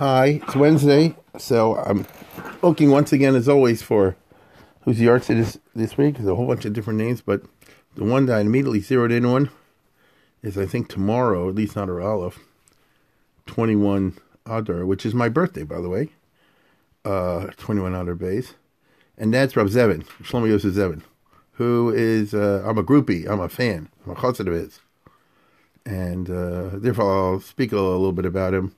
Hi, it's Wednesday, so I'm looking once again, as always, for who's the artist this this week. There's a whole bunch of different names, but the one that I immediately zeroed in on is I think tomorrow, at least not a Aleph, 21 Adar, which is my birthday, by the way. Uh, 21 Adar base. And that's Rav Zevin, Shlomo Yosef Zevin, who is, uh, I'm a groupie, I'm a fan, I'm a chassid of his. And uh, therefore I'll speak a little bit about him,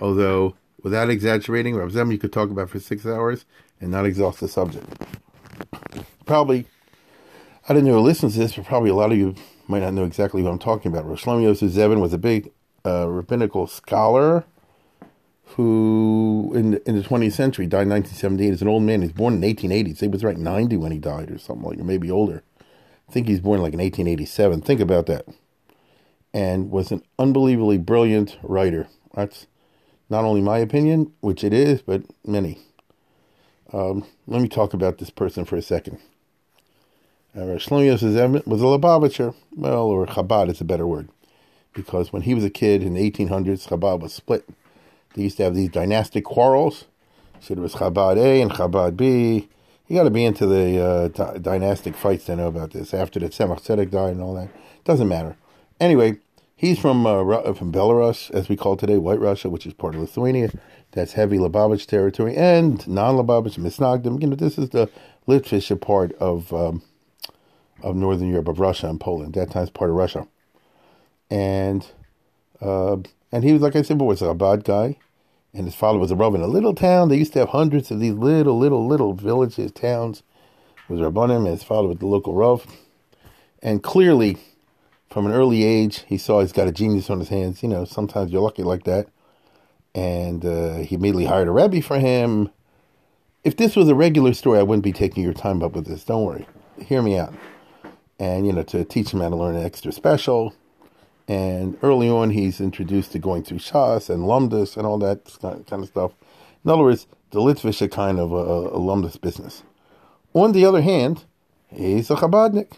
although without exaggerating, Rav Zevin you could talk about for six hours and not exhaust the subject. Probably, I don't know who listens to this, but probably a lot of you might not know exactly what I'm talking about. Rav Shlomo Yosef Zevin was a big uh, rabbinical scholar who, in the, in the 20th century, died in 1978. He's an old man. He's born in 1880. So he was right 90 when he died, or something like, or maybe older. I think he's born like in 1887. Think about that. And was an unbelievably brilliant writer. That's not only my opinion, which it is, but many. Um, let me talk about this person for a second. Uh, was a Lubavitcher, well, or Chabad is a better word, because when he was a kid in the 1800s, Chabad was split. They used to have these dynastic quarrels. So there was Chabad A and Chabad B. You got to be into the uh, dynastic fights to know about this. After the Tzemach Tzedek died and all that, doesn't matter. Anyway, he's from uh, from Belarus, as we call today, White Russia, which is part of Lithuania. That's heavy Lubavitch territory and non-Lubavitch, Misnagdim. You know, this is the Litvische part of um, of Northern Europe, of Russia and Poland. That time's part of Russia. And uh, and he was, like I said, was a bad guy. And his father was a Rav in a little town. They used to have hundreds of these little, little, little villages, towns. It was Rabbanim, and his father was the local Rav. And clearly, from an early age, he saw he's got a genius on his hands. You know, sometimes you're lucky like that. And uh, he immediately hired a Rebbe for him. If this was a regular story, I wouldn't be taking your time up with this. Don't worry. Hear me out and you know to teach him how to learn an extra special. And early on, he's introduced to going through Shas and Lumdus and all that kind of stuff. In other words, the Litvish kind of a, a Lumdus business. On the other hand, he's a Chabadnik.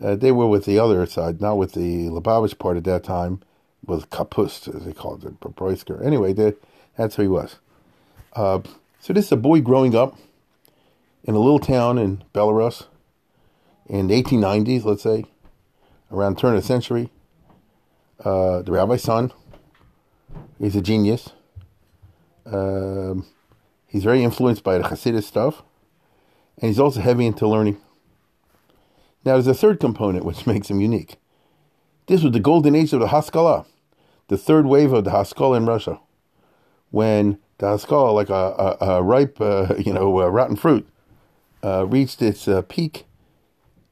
Uh, they were with the other side, not with the Lubavitch part at that time, with Kapust, as they called it, Broisker. Anyway, they, that's who he was. Uh, so this is a boy growing up in a little town in Belarus in the 1890s, let's say, around turn of the century. Uh, the rabbi's son. He's a genius. Um, he's very influenced by the Hasidic stuff, and he's also heavy into learning. Now, there's a third component which makes him unique. This was the golden age of the Haskalah, the third wave of the Haskalah in Russia, when the Haskalah, like a, a, a ripe, uh, you know, uh, rotten fruit, uh, reached its uh, peak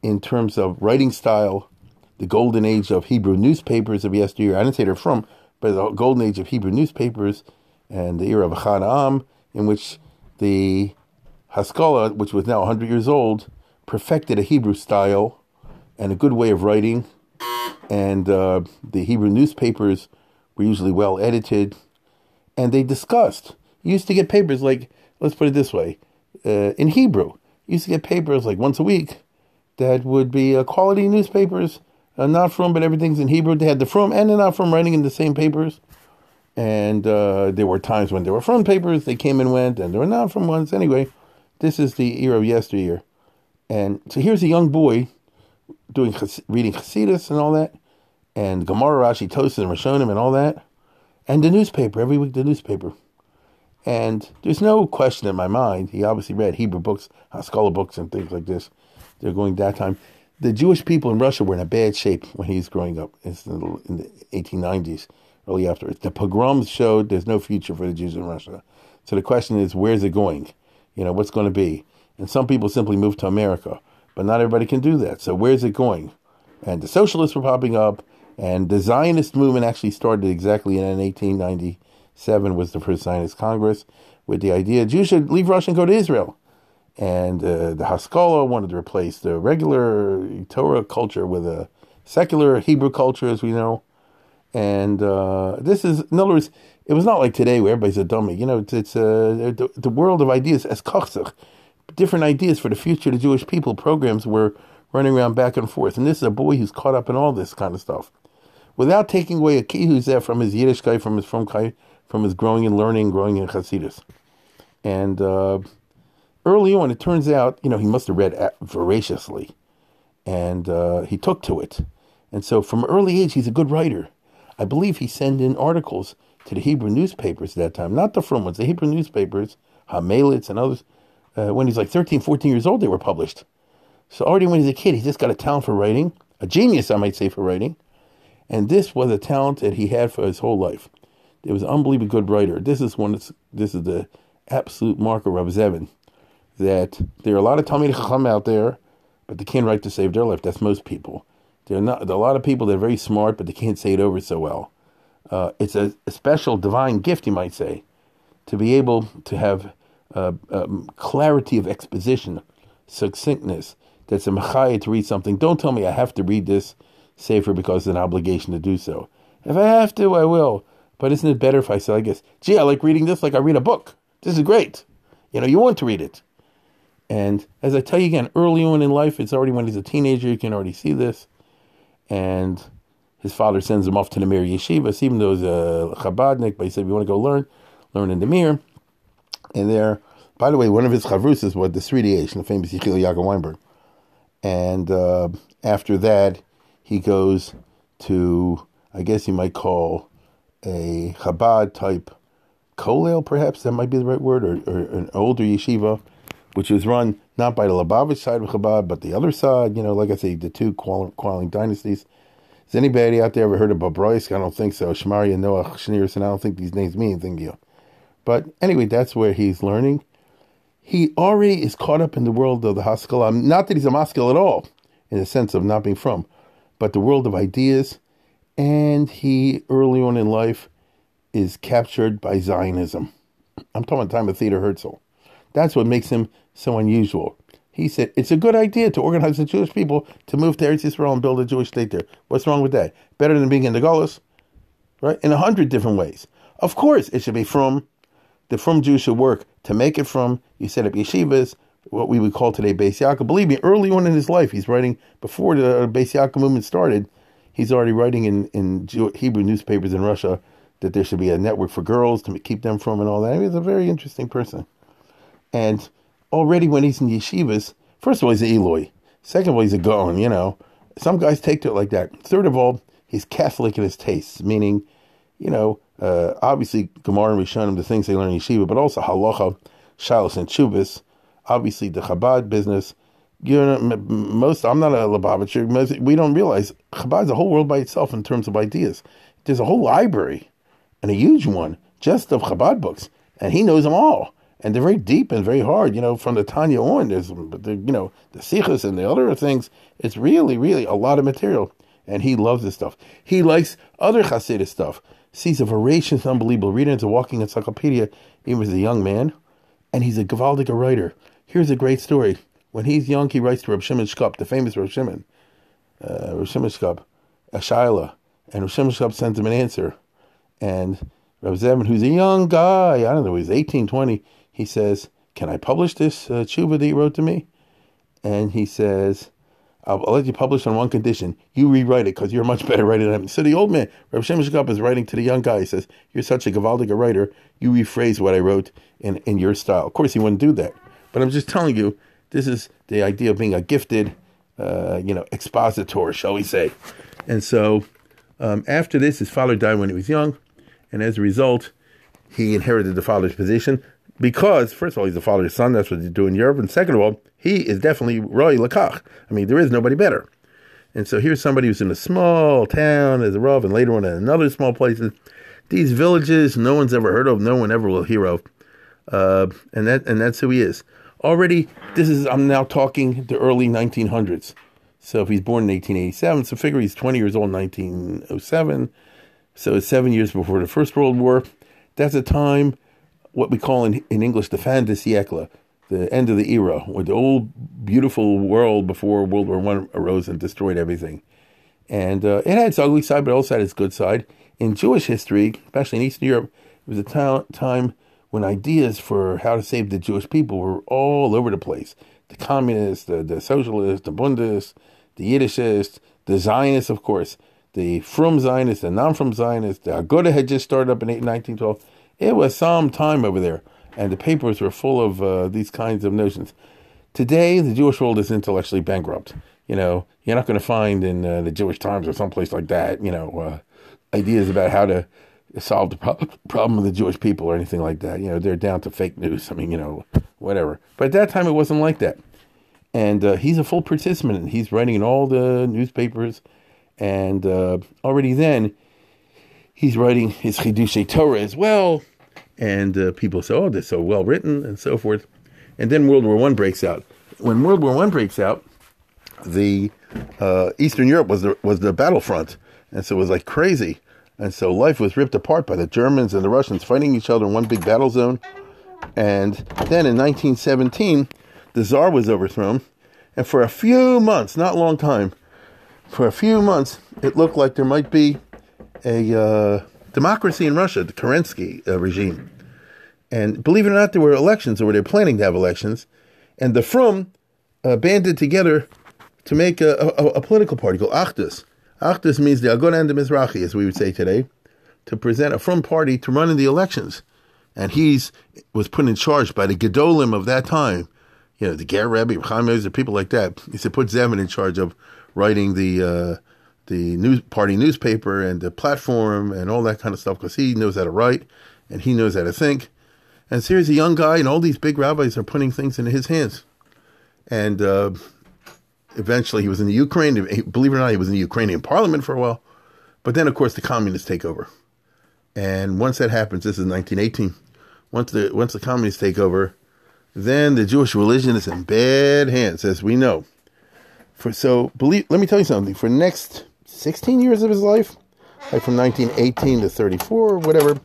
in terms of writing style, the golden age of Hebrew newspapers of yesteryear. I didn't say they're frum, but the golden age of Hebrew newspapers and the era of Chanaam, in which the Haskalah, which was now 100 years old, perfected a Hebrew style and a good way of writing. And uh, the Hebrew newspapers were usually well edited. And they discussed. You used to get papers like, let's put it this way, uh, in Hebrew. You used to get papers like once a week that would be uh, quality newspapers, uh, not frum, but everything's in Hebrew. They had the frum and the not frum writing in the same papers. And uh, there were times when there were frum papers, they came and went, and there were not frum ones. Anyway, this is the era of yesteryear. And so here's a young boy doing reading Hasidus and all that, and Gemara, Rashi, Tosis, and Rishonim and all that, and the newspaper, every week the newspaper. And there's no question in my mind, he obviously read Hebrew books, Haskalah books, and things like this. They're going that time. The Jewish people in Russia were in a bad shape when he was growing up in the 1890s, early after. The pogroms showed there's no future for the Jews in Russia. So the question is, where's it going? You know, what's going to be? And some people simply move to America, but not everybody can do that. So where's it going? And the socialists were popping up, And the Zionist movement actually started exactly in 1897 was the first Zionist Congress with the idea Jews should leave Russia and go to Israel. And uh, the Haskalah wanted to replace the regular Torah culture with a secular Hebrew culture, as we know. And uh, this is, in other words, it was not like today where everybody's a dummy. You know, it's, it's uh, the, the world of ideas as kochzach, different ideas for the future of the Jewish people. Programs were running around back and forth. And this is a boy who's caught up in all this kind of stuff. Without taking away a key who's there from his Yiddish guy, from his from, from his growing and learning, growing in Hasidus. And uh, early on, it turns out, you know, he must have read voraciously. And uh, he took to it. And so from early age, he's a good writer. I believe he sent in articles to the Hebrew newspapers at that time, not the frum ones, the Hebrew newspapers, Hamelitz and others. Uh, when he's like 13, 14 years old, they were published. So already when he's a kid, he's just got a talent for writing, a genius, I might say, for writing. And this was a talent that he had for his whole life. He was an unbelievably good writer. This is one. This is the absolute marker of Zevin. That there are a lot of Talmid Chacham out there, but they can't write to save their life. That's most people. There are not there are a lot of people that are very smart, but they can't say it over so well. Uh, it's a, a, special divine gift, you might say, to be able to have uh, um, clarity of exposition, succinctness. That's a machaya to read something. Don't tell me I have to read this sefer because it's an obligation to do so. If I have to, I will. But isn't it better if I say, I guess, gee, I like reading this like I read a book. This is great. You know, you want to read it. And as I tell you again, early on in life, it's already when he's a teenager, you can already see this. And his father sends him off to the Mir Yeshivas, even though he's a Chabadnik, but he said, if you want to go learn, learn in the Mir. And there, by the way, one of his chavrusas was the Sridei the famous Yechiel Yaakov Weinberg. And uh, after that, he goes to, I guess you might call a Chabad type kollel, perhaps that might be the right word, or, or an older yeshiva, which was run not by the Lubavitch side of Chabad, but the other side. You know, like I say, the two quarreling dynasties. Has anybody out there ever heard of Bobroisk? I don't think so. Shmari and Noah Schneerson, I don't think these names mean anything to you. But anyway, that's where he's learning. He already is caught up in the world of the Haskalah. Not that he's a Maskil at all, in the sense of not being frum, but the world of ideas. And he, early on in life, is captured by Zionism. I'm talking about time of Theodor Herzl. That's what makes him so unusual. He said, It's a good idea to organize the Jewish people to move to Eretz Yisrael and build a Jewish state there. What's wrong with that? Better than being in the Golas, right? In a hundred different ways. Of course, it should be frum the frum Jews should work to make it frum. You set up yeshivas, what we would call today Beis Yaakov. Believe me, early on in his life, he's writing before the uh, Beis Yaakov movement started. He's already writing in in Hebrew newspapers in Russia that there should be a network for girls to keep them frum and all that. He's a very interesting person. And already when he's in yeshivas, first of all, he's an Ilui. Second of all, he's a Gaon, you know. Some guys take to it like that. Third of all, he's Catholic in his tastes, meaning, you know, uh, obviously Gemara and Rishonim, the things they learn in yeshiva, but also halacha, shalos, and chubis. Obviously, the Chabad business. You know, most I'm not a Lubavitcher. We don't realize Chabad's a whole world by itself in terms of ideas. There's a whole library, and a huge one, just of Chabad books, and he knows them all and they're very deep and very hard. You know, from the Tanya on, there's the, you know the Sikhs and the other things. It's really, really a lot of material, and he loves this stuff. He likes other Hasidic stuff. Sees a voracious, unbelievable reader. It's a walking encyclopedia, even as a young man, and he's a Gavaldic writer. Here's a great story. When he's young, he writes to Reb Shimon Shkop, the famous Reb Shimon, uh, Reb Shimon Shkop, a Shaila, and Reb Shimon Shkop sends him an answer, and Reb Zevin, who's a young guy, I don't know, he's 18, 20, he says, Can I publish this uh, tshuva that you wrote to me? And he says, I'll, let you publish on one condition. You rewrite it because you're a much better writer than me. So the old man, Rav Shem is writing to the young guy. He says, You're such a Gavaldic writer. You rephrase what I wrote in, in your style. Of course, he wouldn't do that. But I'm just telling you, this is the idea of being a gifted, uh, you know, expositor, shall we say. And so um, after this, his father died when he was young. And as a result, he inherited the father's position because first of all he's the father's son. That's what they do in Europe, and second of all, he is definitely Roy Lakach. I mean, there is nobody better. And so here's somebody who's in a small town as a Rav, and later on in another small places. These villages no one's ever heard of, no one ever will hear of, uh, and that and that's who he is. Already, this is I'm now talking the early 1900s. So if he's born in 1887, so figure he's 20 years old in 1907. So it's seven years before the First World War. That's a time, what we call in, in English, the fin de siècle, the end of the era, where the old beautiful world before World War One arose and destroyed everything. And uh, it had its ugly side, but also had its good side. In Jewish history, especially in Eastern Europe, it was a ta- time when ideas for how to save the Jewish people were all over the place. The communists, the, the socialists, the Bundists, the Yiddishists, the Zionists, of course, the Frum Zionists, the non-Frum Zionists, the Aguda had just started up in 1912. It was some time over there, and the papers were full of uh, these kinds of notions. Today, the Jewish world is intellectually bankrupt. You know, you're not going to find in uh, the Jewish Times or someplace like that, you know, uh, ideas about how to solve the pro- problem of the Jewish people or anything like that. You know, they're down to fake news. I mean, you know, whatever. But at that time, it wasn't like that. And uh, he's a full participant. He's writing in all the newspapers. And uh, already then, he's writing his Chidushei Torah as well. And uh, people say, oh, they're so well written and so forth. And then World War One breaks out. When World War One breaks out, the uh, Eastern Europe was the, was the battlefront. And so it was like crazy. And so life was ripped apart by the Germans and the Russians fighting each other in one big battle zone. And then in 1917, the Tsar was overthrown. And for a few months, not a long time, for a few months, it looked like there might be a uh, democracy in Russia, the Kerensky uh, regime. And believe it or not, there were elections, or they were planning to have elections. And the Frum uh, banded together to make a, a, a political party called Achdus. Achdus means the Aguda and the Mizrahi, as we would say today, to present a Frum party to run in the elections. And he's was put in charge by the Gedolim of that time, you know, the Ger Rebbe, Chaim people like that. He said put Zevin in charge of writing the uh, the news party newspaper and the platform and all that kind of stuff because he knows how to write and he knows how to think. And so here's a young guy, and all these big rabbis are putting things in his hands. And uh, eventually, he was in the Ukraine. Believe it or not, he was in the Ukrainian parliament for a while. But then, of course, the communists take over. And once that happens, this is 1918. Once the once the communists take over, then the Jewish religion is in bad hands, as we know. For so believe, let me tell you something. For next 16 years of his life, like from 1918 to 34 or whatever,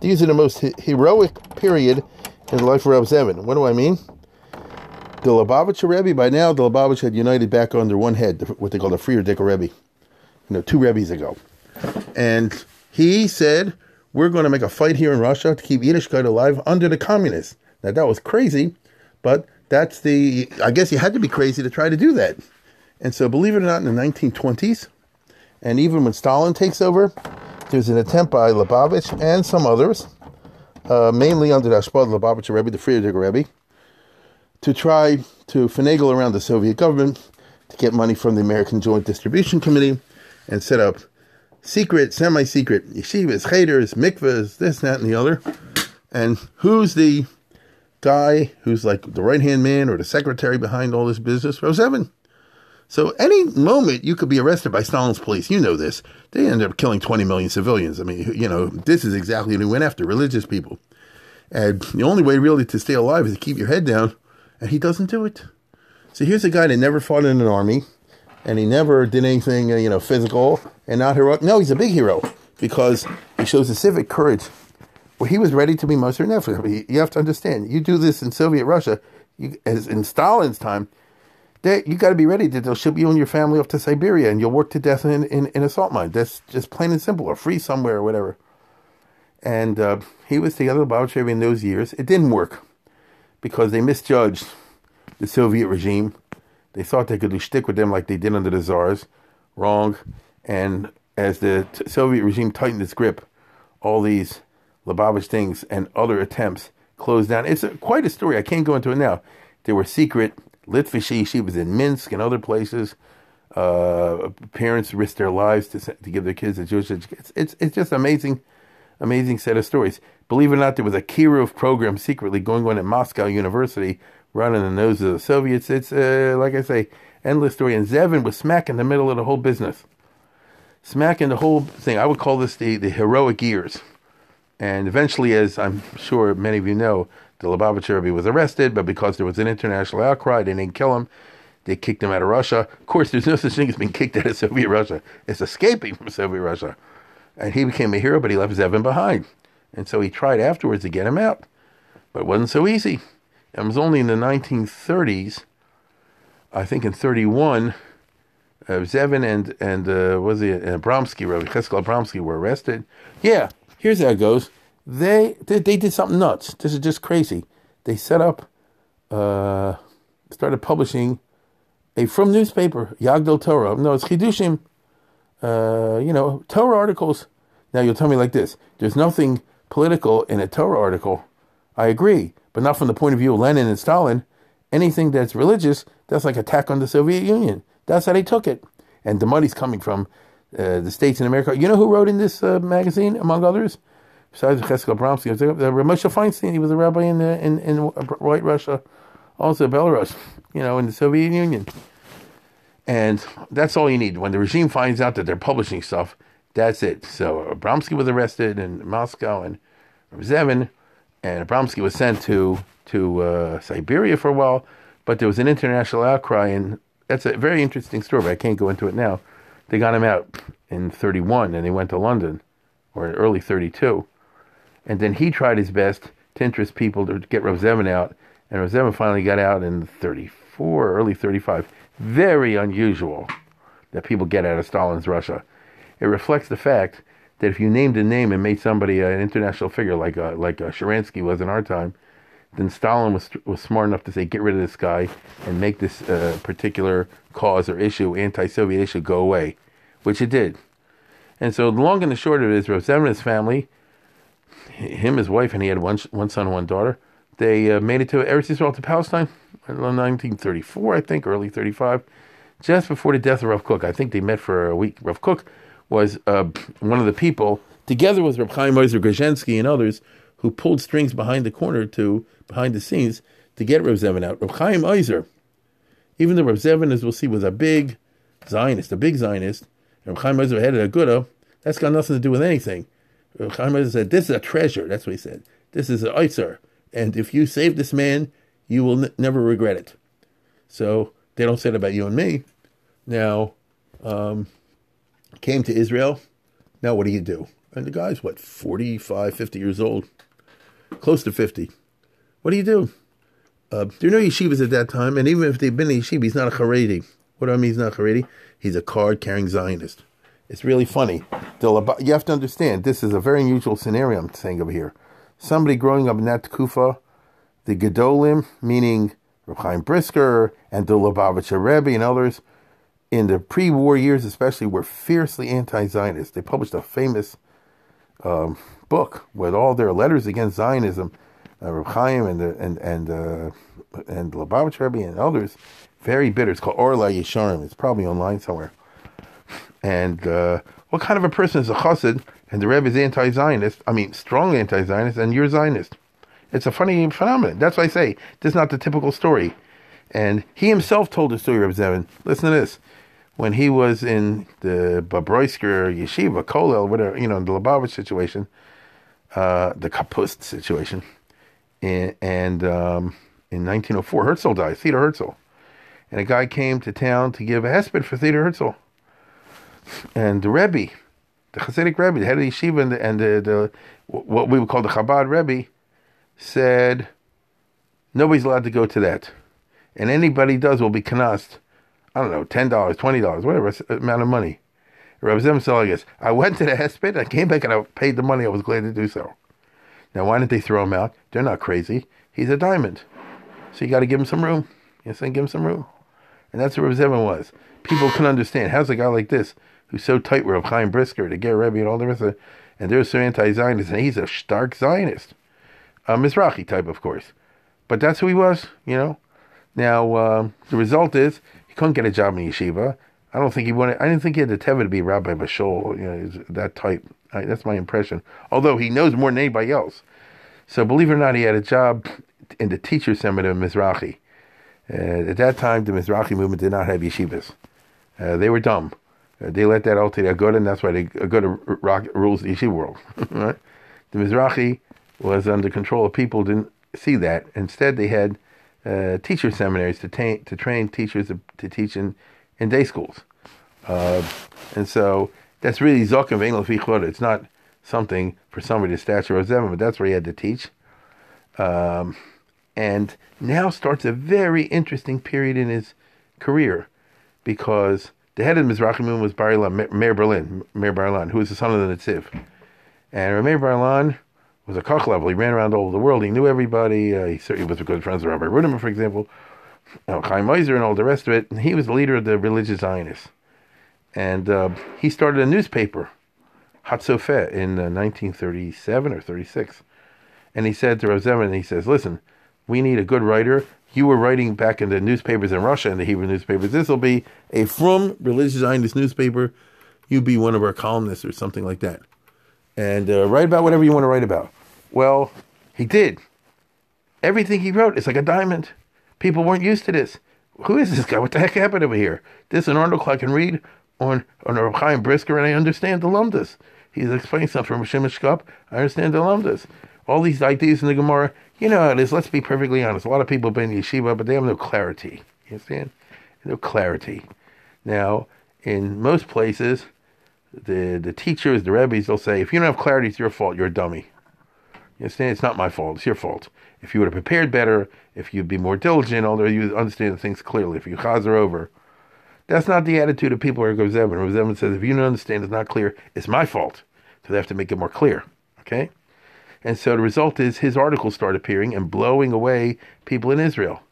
these are the most heroic period in the life of Reb Zevin. What do I mean? The Lubavitcher Rebbe, by now, the Lubavitch had united back under one head, what they call the Frierdiker Rebbe, you know, two Rebbes ago. And he said, we're going to make a fight here in Russia to keep Yiddishkeit alive under the communists. Now, that was crazy, but that's the, I guess you had to be crazy to try to do that. And so, believe it or not, in the 1920s, and even when Stalin takes over, there's an attempt by Lubavitch and some others, uh, mainly under the Ashpad Lubavitcher Rebbe, the Frierdiker Rebbe, to try to finagle around the Soviet government to get money from the American Joint Distribution Committee and set up secret, semi secret yeshivas, cheters, mikvahs, this, that, and the other. And who's the guy who's like the right hand man or the secretary behind all this business? Reb Zevin. So any moment you could be arrested by Stalin's police. You know this. They ended up killing 20 million civilians. I mean, you know, this is exactly he went after religious people. And the only way really to stay alive is to keep your head down and he doesn't do it. So here's a guy that never fought in an army, and he never did anything, uh, you know, physical and not heroic. No, he's a big hero because he shows a civic courage. Well, he was ready to be Moser Nefesh. You have to understand, you do this in Soviet Russia, you, as in Stalin's time, that you got to be ready that they'll ship you and your family off to Siberia and you'll work to death in, in, in a salt mine. That's just plain and simple, or free somewhere or whatever. And uh, he was together with Babachev in those years. It didn't work because they misjudged the Soviet regime. They thought they could stick with them like they did under the czars. Wrong. And as the t- Soviet regime tightened its grip, all these Lubavitch things and other attempts closed down. It's a, quite a story. I can't go into it now. There were secret Litvish yeshivas in Minsk and other places. Uh, parents risked their lives to, to give their kids a Jewish education. It's, it's, it's just amazing, amazing set of stories. Believe it or not, there was a Kirov program secretly going on at Moscow University, running the nose of the Soviets. It's, uh, like I say, endless story. And Zevin was smack in the middle of the whole business. Smack in the whole thing. I would call this the, the heroic years. And eventually, as I'm sure many of you know, the Lubavitcher Rebbe was arrested, but because there was an international outcry, they didn't kill him. They kicked him out of Russia. Of course, there's no such thing as being kicked out of Soviet Russia. It's escaping from Soviet Russia. And he became a hero, but he left Zevin behind. And so he tried afterwards to get him out. But it wasn't so easy. It was only in the 1930s, I think in 31, uh, Zevin and, and uh, was he, uh, Abramsky, Rabbi Cheskel Abramsky were arrested. Yeah, here's how it goes. They, they, they did something nuts. This is just crazy. They set up, uh, started publishing a frum newspaper, Yagdel Torah. No, it's Chidushim, uh, you know, Torah articles. Now you'll tell me like this: there's nothing political in a Torah article. I agree, but not from the point of view of Lenin and Stalin. Anything that's religious, that's like attack on the Soviet Union. That's how they took it, and the money's coming from uh, the states in America. You know who wrote in this uh, magazine, among others, besides Cheskel Abramsky? Moshe Feinstein. He was a rabbi in in in White Russia, also Belarus. You know, in the Soviet Union. And that's all you need. When the regime finds out that they're publishing stuff, that's it. So Abramsky was arrested in Moscow and Zevin, and Abramsky was sent to to uh, Siberia for a while. But there was an international outcry, and that's a very interesting story. But I can't go into it now. They got him out in 31, and they went to London, or early 32, and then he tried his best to interest people to get Zevin out, and Zevin finally got out in 34, early 35 very unusual that people get out of Stalin's Russia. It reflects the fact that if you named a name and made somebody an international figure like a, uh, like a uh, Sharansky was in our time, then Stalin was was smart enough to say get rid of this guy and make this uh, particular cause or issue, anti-Soviet issue, go away, which it did. And so the long and the short of it is, Rosemina's family, him, his wife, and he had one one son one daughter. They uh, made it to Eretz Israel to Palestine in 1934, I think, early 35, just before the death of Rav Kook. I think they met for a week. Rav Kook was uh, one of the people, together with Rav Chaim Grodzinski and others, who pulled strings behind the corner to behind the scenes to get Rav Zevin out. Rav Chaim Ozer, even though Rav Zevin, as we'll see, was a big Zionist, a big Zionist, and Rav Chaim Ozer headed a Gura, that's got nothing to do with anything. Chaim said, "This is a treasure." That's what he said. This is an Ozer, and if you save this man, you will n- never regret it. So they don't say it about you and me. Now, um, came to Israel. Now, what do you do? And the guy's, what, 45, 50 years old? Close to 50. What do you do? Uh, there are no yeshivas at that time, and even if they've been a yeshiva, he's not a Haredi. What do I mean he's not a Haredi? He's a card-carrying Zionist. It's really funny. You have to understand, this is a very unusual scenario I'm saying over here. Somebody growing up in that kufa the Gedolim, meaning Reb Chaim Brisker and the Lubavitcher Rebbe and others, in the pre-war years especially, were fiercely anti-Zionist. They published a famous um, book with all their letters against Zionism. Uh, Reb Chaim and the, and and uh, and Lubavitcher Rebbe and others, very bitter. It's called Or LaYesharim. It's probably online somewhere. And uh, what kind of a person is a chassid? And the Rebbe is anti-Zionist. I mean, strong anti-Zionist, and you're Zionist. It's a funny phenomenon. That's why I say this is not the typical story. And he himself told the story of Zevin. Listen to this. When he was in the Babroisker Yeshiva, Kolel, whatever, you know, the Lubavitch situation, uh, the Kapust situation, and, and um, in 1904, Herzl died, Theodor Herzl. And a guy came to town to give a hesped for Theodor Herzl. And the Rebbe, the Hasidic Rebbe, the head of the yeshiva, and the, and the, the what we would call the Chabad Rebbe, said nobody's allowed to go to that. And anybody does will be canast. I don't know, $10, $20, whatever amount of money. Rabbi Zem guess. I went to the hesped, I came back and I paid the money. I was glad to do so. Now, why didn't they throw him out? They're not crazy. He's a diamond. So you got to give him some room. You saying give him some room. And that's what Rabbi Zevin was. People can understand. How's a guy like this, who's so tight with Rav Chaim Brisker, to get Rebbe and all the rest of it, and they're so anti-Zionist, and he's a stark Zionist a Mizrahi type, of course. But that's who he was, you know. Now, uh, the result is he couldn't get a job in yeshiva. I don't think he wanted, I didn't think he had the teva to be Rabbi Bashol, you know, that type. I, that's my impression. Although he knows more than anybody else. So believe it or not, he had a job in the teacher seminar in Mizrahi. Uh, at that time, the Mizrahi movement did not have yeshivas. Uh, they were dumb. Uh, they let that all to the Aguda, and that's why the Aguda rock, rules the yeshiva world. The Mizrahi was under control of people didn't see that. Instead, they had uh, teacher seminaries to, ta- to train teachers to, to teach in, in day schools. Uh, and so that's really Zokim Engel Fichot. It's not something for somebody to stature of Zevin, but that's where he had to teach. Um, and now starts a very interesting period in his career because the head of Mizrahi was Bar-Ilan, Meir Berlin, Meir Bar-Ilan, who was the son of the Netziv. And Meir Bar-Ilan was a koch level. He ran around all over the world. He knew everybody. Uh, he certainly was good friends with Rabbi Ruderman, for example, uh, Chaim Meiser, and all the rest of it. And he was the leader of the religious Zionists. And uh, he started a newspaper, Hatzofeh, in 1937 uh, or 36. And he said to Rav Zevin, he says, listen, we need a good writer. You were writing back in the newspapers in Russia, in the Hebrew newspapers. This will be a frum religious Zionist newspaper. You'd be one of our columnists or something like that. And uh, write about whatever you want to write about. Well, he did. Everything he wrote is like a diamond. People weren't used to this. Who is this guy? What the heck happened over here? This is an article I can read on on Rav Chaim Brisker, and I understand the lumdas. He's explaining something from Shimon Shkop. I understand the lumdas. All these ideas in the Gemara, you know how it is. Let's be perfectly honest. A lot of people have been in yeshiva, but they have no clarity. You understand? No clarity. Now, in most places, the the teachers, the rabbis, they'll say, if you don't have clarity, it's your fault. You're a dummy. You understand? It's not my fault. It's your fault. If you would have prepared better, if you'd be more diligent, although you understand things clearly, if you chazer over, that's not the attitude of people who Zevin. Rav Zevin says, if you don't understand, it's not clear, it's my fault. So they have to make it more clear. Okay? And so the result is his articles start appearing and blowing away people in Israel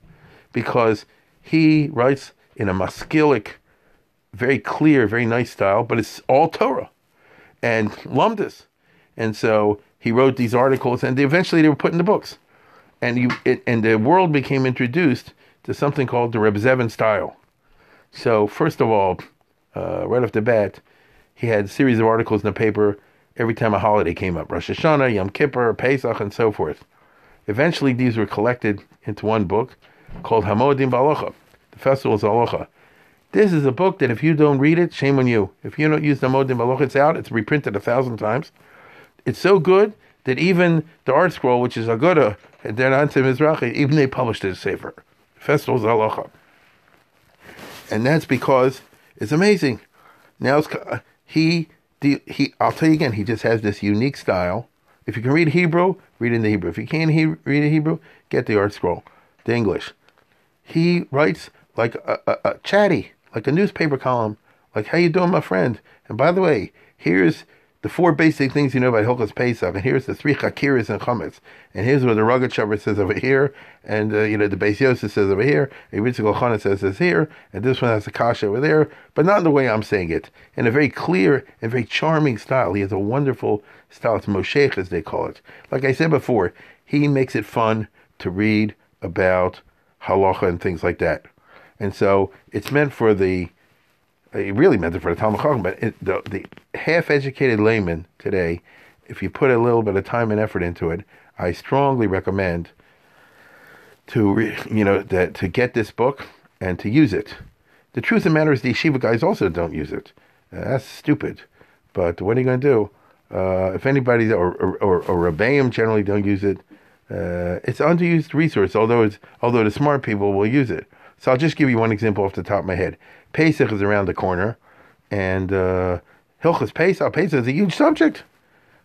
because he writes in a maskilic, very clear, very nice style, but it's all Torah and lumdis. And so he wrote these articles, and they, eventually they were put in the books. And you, it, and the world became introduced to something called the Reb Zevin style. So, first of all, uh, right off the bat, he had a series of articles in the paper every time a holiday came up Rosh Hashanah, Yom Kippur, Pesach, and so forth. Eventually, these were collected into one book called HaMoadim BaHalacha, the Festivals Alocha. This is a book that if you don't read it, shame on you. If you don't use the HaMoadim BaHalacha, it's out, it's reprinted a thousand times. It's so good that even the ArtScroll, which is a good, they're not Mizrahi, even they published it as Sefer. Festivals Alocha and that's because it's amazing. Now uh, he he I'll tell you again. He just has this unique style. If you can read Hebrew, read in the Hebrew. If you can't he, read in Hebrew, get the ArtScroll, the English. He writes like a, a, a chatty, like a newspaper column. Like, how you doing, my friend? And by the way, here's the four basic things you know about Hilchas Pesach, and here's the three chakiris and chametz, and here's what the Rogatchover says over here, and uh, you know the Beis Yosef says over here, and Yitzchak Chana says this here, and this one has a kasha over there, but not in the way I'm saying it, in a very clear and very charming style. He has a wonderful style. It's Moshech, as they call it. Like I said before, he makes it fun to read about halacha and things like that, and so it's meant for the he really meant it for the Talmud Chacham, but it, the, the half-educated layman today, if you put a little bit of time and effort into it, I strongly recommend to re, you know that to get this book and to use it. The truth of the matter is, the yeshiva guys also don't use it. Uh, that's stupid. But what are you going to do? Uh, if anybody or or, or, Rebbeim generally don't use it, uh, it's underused resource. Although it's although the smart people will use it. So I'll just give you one example off the top of my head. Pesach is around the corner, and uh, Hilchas Pesach, Pesach is a huge subject,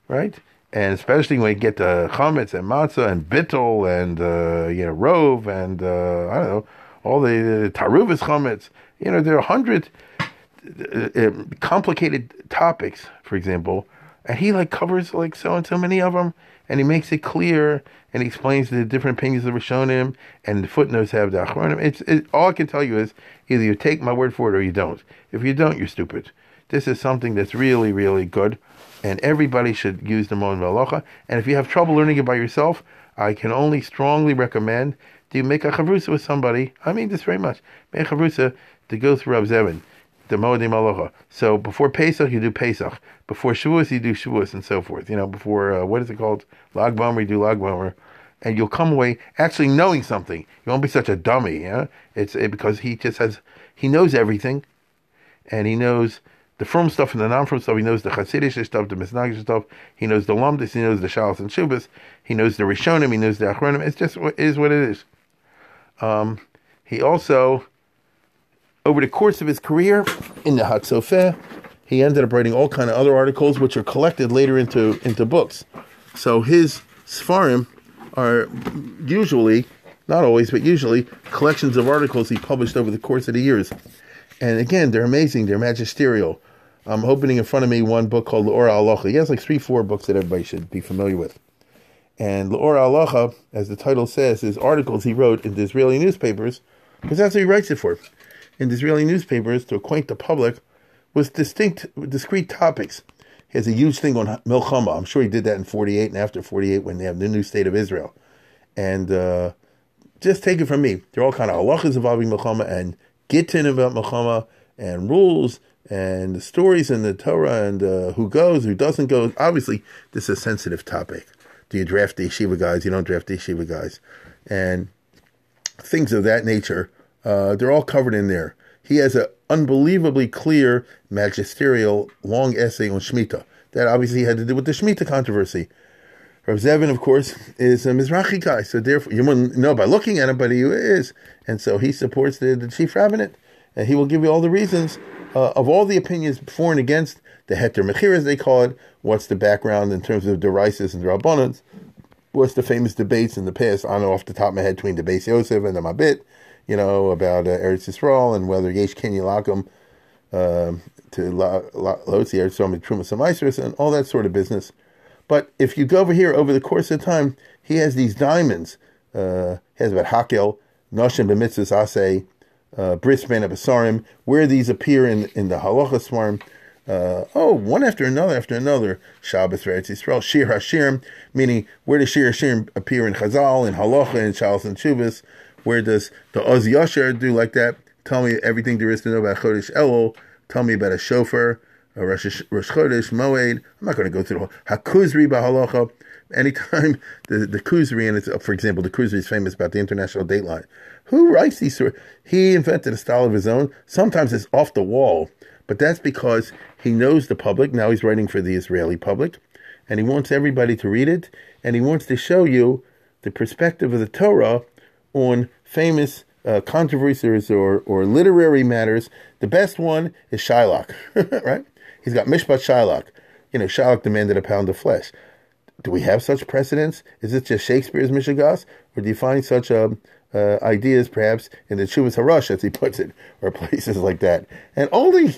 right? And especially when you get to chametz and matzah and bittel and uh, you know rove and uh, I don't know all the uh, taruvis chametz. You know there are a hundred uh, uh, complicated topics, for example, and he like covers like so and so many of them, and he makes it clear and he explains the different opinions of Rishonim, and the footnotes have the Achronim. It's it, all I can tell you is either you take my word for it or you don't. If you don't, you're stupid. This is something that's really, really good, and everybody should use the Mon Malacha. And if you have trouble learning it by yourself, I can only strongly recommend do you make a chavrusa with somebody. I mean this very much. Make a chavrusa to go through Rav Zevin the Aloha. So before Pesach, you do Pesach. Before Shavuos, you do Shavuos, and so forth. You know, before, uh, what is it called? Lag Bomer, you do Lag Bomer. And you'll come away actually knowing something. You won't be such a dummy, yeah? It's it, because he just has, he knows everything. And he knows the frum stuff and the non-frum stuff. He knows the Hasidic stuff, the Misnagish stuff. He knows the Lumdis. He knows the Shalos and Shubas. He knows the Rishonim. He knows the Achronim. It's just, it is what it is. Um, he also, over the course of his career in the Hatzofeh, he ended up writing all kind of other articles, which are collected later into into books. So his Sfarim are usually, not always, but usually collections of articles he published over the course of the years. And again, they're amazing. They're magisterial. I'm opening in front of me one book called L'Or Halacha. He has like three, four books that everybody should be familiar with. And L'Or Halacha, as the title says, is articles he wrote in the Israeli newspapers, because that's what he writes it for. In Israeli newspapers to acquaint the public with distinct, discrete topics. He has a huge thing on Milchama. I'm sure he did that in 48 and after 48 when they have the new state of Israel. And uh, just take it from me. They're all kind of halachas involving Milchama and gittin about Milchama and rules and the stories in the Torah and uh, who goes, who doesn't go. Obviously, this is a sensitive topic. Do you draft the yeshiva guys? You don't draft the yeshiva guys. And things of that nature, uh, they're all covered in there. He has an unbelievably clear magisterial long essay on Shemitah. That obviously had to do with the Shemitah controversy. Rav Zevin, of course, is a Mizrahi guy, so therefore you wouldn't know by looking at him, but he is, and so he supports the, the chief rabbinate, and he will give you all the reasons uh, of all the opinions for and against the heter mechir, as they call it. What's the background in terms of deraisis and rabbanans? What's the famous debates in the past? Know off the top of my head between the Beis Yosef and the Mabit, you know about uh, Eretz Yisrael and whether Yesh Ken Yilakim uh, to Lotzi Eretz Yisrael Trumas and all that sort of business. But if you go over here over the course of time, he has these diamonds. Uh, he has about Hakel, Noshim B'mitzvahs Aseh, uh, of Asarim, where these appear in, in the Halacha Swarm. Uh, oh, one after another after another. Shabbos Eretz Yisrael, Shir Hashirim, meaning where does Shir Hashirim appear in Chazal, in Halacha, in Shalos and Shuvas? Where does the Oz Yasher do like that? Tell me everything there is to know about Chodesh Elul. Tell me about a shofar, a Rosh, Chodesh, Moed. I'm not going to go through the whole Hakuzri Bahalacha. Anytime the the Kuzri, and it's for example, the Kuzri is famous about the international dateline. Who writes these stories? He invented a style of his own. Sometimes it's off the wall, but that's because he knows the public. Now he's writing for the Israeli public, and he wants everybody to read it, and he wants to show you the perspective of the Torah on famous uh, controversies or, or literary matters. The best one is Shylock, right? He's got Mishpat Shylock. You know, Shylock demanded a pound of flesh. Do we have such precedents? Is it just Shakespeare's Mishigas? Or do you find such um, uh, ideas perhaps in the Chuvas Harush, as he puts it, or places like that? And only,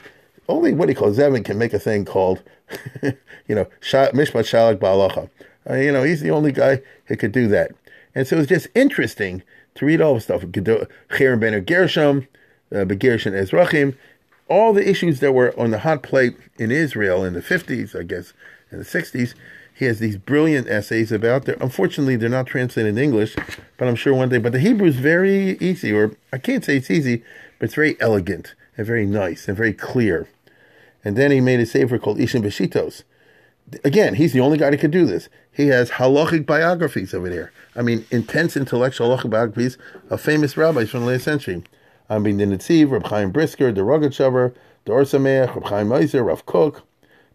only what he calls Zevin can make a thing called, you know, Mishpat Shylock Ba'alacha. Uh, you know, he's the only guy who could do that. And so it's just interesting to read all the stuff. Cherem Ben Gershom, uh, Begershon Ezrachim, all the issues that were on the hot plate in Israel in the 50s, I guess, in the 60s. He has these brilliant essays about there. Unfortunately, they're not translated in English, but I'm sure one day. But the Hebrew is very easy, or I can't say it's easy, but it's very elegant and very nice and very clear. And then he made a sefer called Ishim Beshitos. Again, he's the only guy that could do this. He has halachic biographies over there. I mean, intense intellectual halachic biographies of famous rabbis from the last century. I mean, the Netziv, Reb Chaim Brisker, the Rogatchover, the Or Sameach, Reb Chaim Meiser, Rav Kook,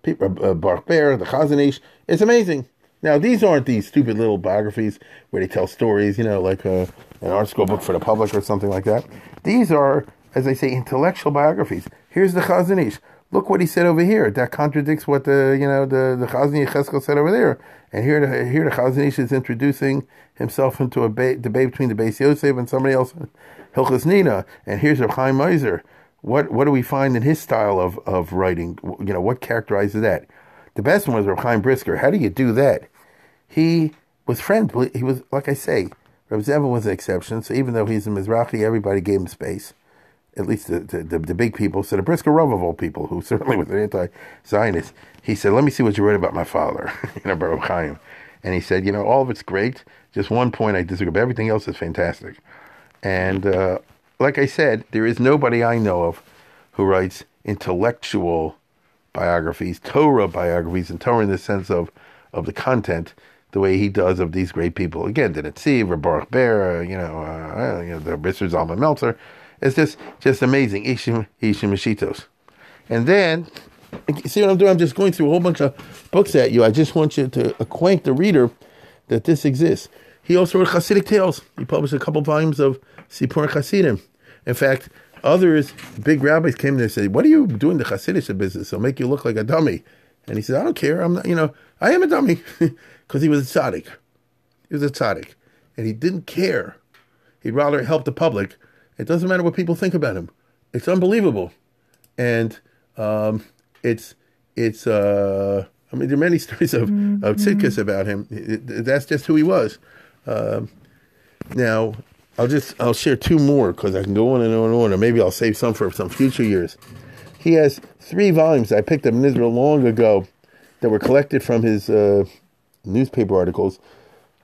uh, Baruch Ber, the Chazon Ish. It's amazing. Now, these aren't these stupid little biographies where they tell stories, you know, like a, uh, an ArtScroll book for the public or something like that. These are, as I say, intellectual biographies. Here's the Chazon Ish. Look what he said over here. That contradicts what the you know the the Chazni Cheskel said over there. And here the here the Chazon Ish is introducing himself into a ba- debate between the Beis Yosef and somebody else, Hilchas Nina. And here's Reb Chaim Meiser. What what do we find in his style of of writing? You know what characterizes that? The best one was Reb Chaim Brisker. How do you do that? He was friendly. He was like I say. Reb Zevin was an exception. So even though he's a Mizrahi, everybody gave him space at least the, the, the big people, so the Brisker Rov of all people, who certainly was an anti-Zionist, he said, let me see what you wrote about my father, you know, Baruch Chaim. And he said, you know, all of it's great. Just one point I disagree, but everything else is fantastic. And uh, like I said, there is nobody I know of who writes intellectual biographies, Torah biographies, and Torah in the sense of, of the content, the way he does of these great people. Again, did it see Baruch Ber, you know, uh, you know the Brisker Zalman Meltzer, it's just just amazing. Ishim Ishim Mashitos. And then see what I'm doing? I'm just going through a whole bunch of books at you. I just want you to acquaint the reader that this exists. he also wrote Hasidic tales. He published a couple volumes of Sipur Hasidim. In fact, others, big rabbis came there and said, What are you doing the Hasidic business? It'll make you look like a dummy. And he said, I don't care. I'm not, you know, I am a dummy because he was a tzaddik. He was a tzaddik. And he didn't care. He'd rather help the public. It doesn't matter what people think about him. It's unbelievable. And um, it's, it's, uh, I mean, there are many stories of, mm-hmm. of Tzidkus about him. It, it, that's just who he was. Um, now, I'll just I'll share two more because I can go on and on and on, or maybe I'll save some for some future years. He has three volumes I picked up in Israel long ago that were collected from his uh, newspaper articles.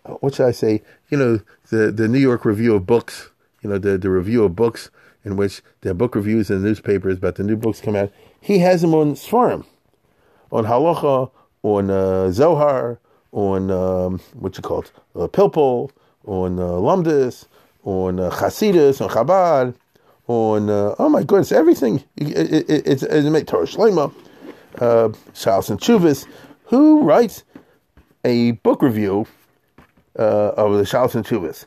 Uh, what should I say? You know, the the New York Review of Books. You know, the the review of books in which are book reviews in the newspapers about the new books come out. He has them on Sfarim, on Halacha, on uh, Zohar, on um, what you call it, uh, Pilpul, on uh, Lumdis, on uh, Hasidus, on Chabad, on uh, oh my goodness, everything. It, it, it, it's it's Torah Shlema, uh, and Chuvis, who writes a book review uh, of the Shalos and Chuvis.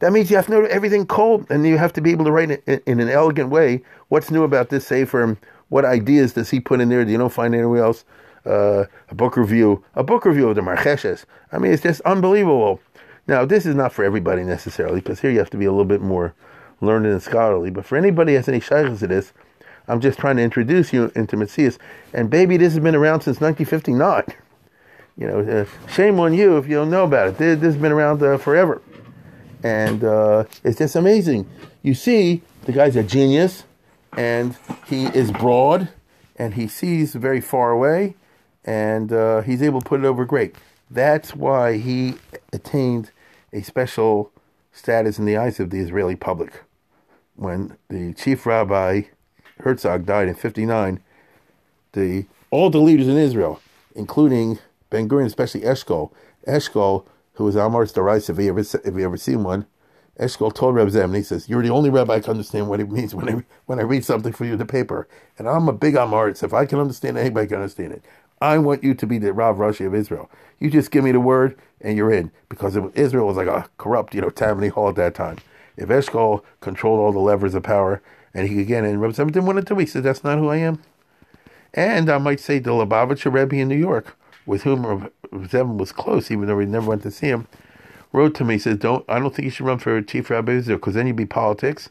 That means you have to know everything cold, and you have to be able to write it in, an elegant way. What's new about this sefer? What ideas does he put in there that you don't find anywhere else? Uh, a book review, a book review of the Marcheshes. I mean, it's just unbelievable. Now, this is not for everybody necessarily, because here you have to be a little bit more learned and scholarly. But for anybody who has any shaykhs to this, I'm just trying to introduce you into Metzias. And baby, this has been around since 1959. You know, uh, shame on you if you don't know about it. This, has been around uh, forever. And uh, it's just amazing. You see, the guy's a genius, and he is broad, and he sees very far away, and uh, he's able to put it over great. That's why he attained a special status in the eyes of the Israeli public. When the chief rabbi Herzog died in 59, the, all the leaders in Israel, including Ben Gurion, especially Eshkol, Eshkol, who was Amar's Derais, if you ever, if he ever seen one, Eshkol told Reb Zevin, he says, You're the only rabbi I can understand what it means when I, when I read something for you in the paper. And I'm a big Amaritz. If I can understand it, anybody can understand it. I want you to be the Rav Rashi of Israel. You just give me the word and you're in. Because Israel was like a corrupt, you know, Tammany Hall at that time. If Eshkol controlled all the levers of power and he could again, and Reb Zevin didn't want to do, he said, That's not who I am. And I might say the Lubavitcher Rebbe in New York, with whom Reb Zevin was close, even though he never went to see him, wrote to me, he says, Don't I don't think you should run for chief rabbi Israel because then you'd be politics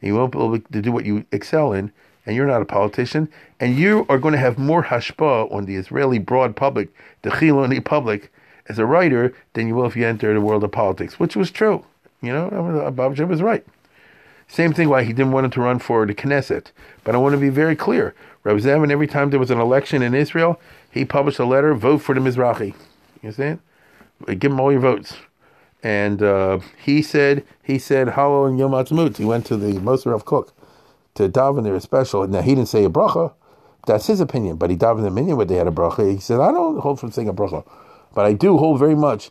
and you won't be able to do what you excel in and you're not a politician, and you are going to have more hashpa on the Israeli broad public, the Chiloni public, as a writer than you will if you enter the world of politics, which was true. You know, uh, Babji was right. Same thing why he didn't want him to run for the Knesset. But I want to be very clear. Rav Zevin, every time there was an election in Israel, he published a letter, vote for the Mizrahi. You understand? Give him all your votes. And uh, he said, he said, Hallel and Yom Ha'atzmaut. He went to the Moser of Kook to daven there special. Now he didn't say a bracha. That's his opinion, but he davened the minyan where they had a bracha. He said, I don't hold from saying a bracha, but I do hold very much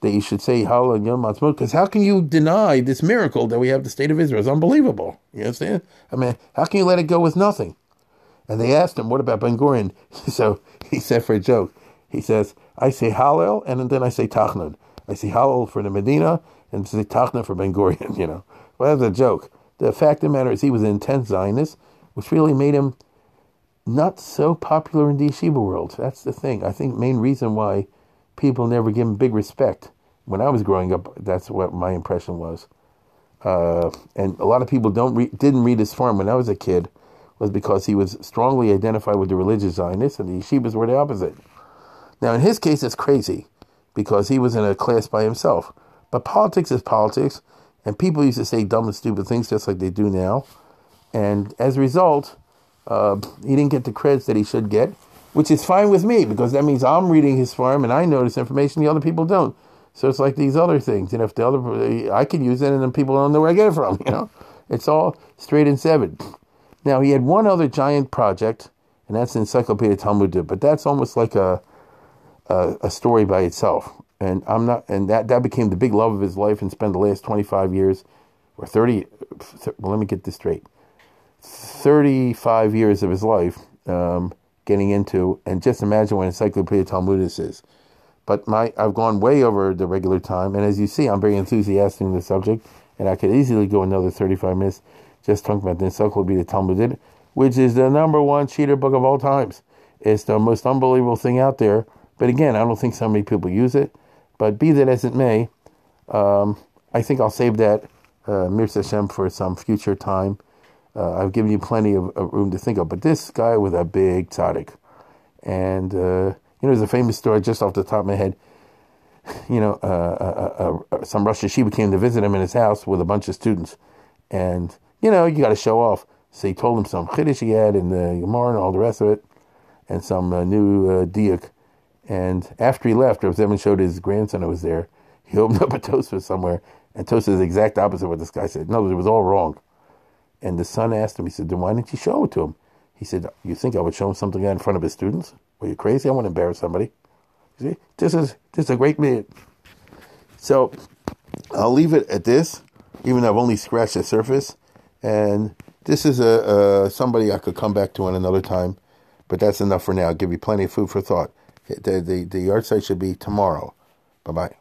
that you should say Hallel and Yom Ha'atzmaut, because how can you deny this miracle that we have the state of Israel? It's unbelievable. You understand? I mean, how can you let it go with nothing? And they asked him, what about Ben Gurion? so he said for a joke, he says, I say Hallel, and then I say Tachnun. I say Hallel for the Medina, and say Tachnun for Ben Gurion, you know. Well, that's a joke. The fact of the matter is, he was an intense Zionist, which really made him not so popular in the yeshiva world. That's the thing. I think main reason why people never give him big respect. When I was growing up, that's what my impression was. Uh, and a lot of people don't re- didn't read his farm when I was a kid, was because he was strongly identified with the religious Zionists, and the yeshivas were the opposite. Now, in his case, it's crazy because he was in a class by himself. But politics is politics, and people used to say dumb and stupid things just like they do now. And as a result, uh, he didn't get the credits that he should get, which is fine with me because that means I'm reading his farm and I this information the other people don't. So it's like these other things. Know, if the other, I can use it and then people don't know where I get it from, you know? It's all straight and seven. Now, he had one other giant project, and that's the Encyclopedia Talmud, but that's almost like a, a, a story by itself and I'm not, and that that became the big love of his life, and spent the last 25 years or 30. Well, let me get this straight. 35 years of his life um, getting into, and just imagine what Encyclopedia Talmudis is. But my I've gone way over the regular time, and as you see, I'm very enthusiastic in the subject, and I could easily go another 35 minutes just talking about the Encyclopedia Talmudit, which is the number one cheater book of all times. It's the most unbelievable thing out there. But again, I don't think so many people use it. But be that as it may, um, I think I'll save that uh, Mirza Hashem for some future time. Uh, I've given you plenty of, of, room to think of. But this guy was a big tzaddik. And, uh, you know, there's a famous story just off the top of my head. You know, uh, uh, uh, some Rosh Yeshiva came to visit him in his house with a bunch of students. And, you know, you got to show off. So he told him some Chiddush he had in the Gemara and all the rest of it, and some new uh, diak. And after he left, Rav Zevin showed his grandson who was there. He opened up a Tosfos somewhere, and Tosfos is the exact opposite of what this guy said. No, it was all wrong. And the son asked him, he said, then why didn't you show it to him? He said, you think I would show him something in front of his students? Were you crazy? I want to embarrass somebody. You see, this is, this is a great man. So I'll leave it at this, even though I've only scratched the surface. And this is a, a somebody I could come back to in another time, but that's enough for now. I'll give you plenty of food for thought. The, the, the yahrzeit should be tomorrow. Bye bye.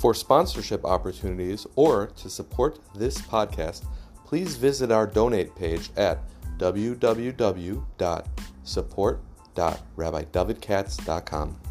For sponsorship opportunities or to support this podcast, please visit our donate page at www.support.rabbidavidkatz.com.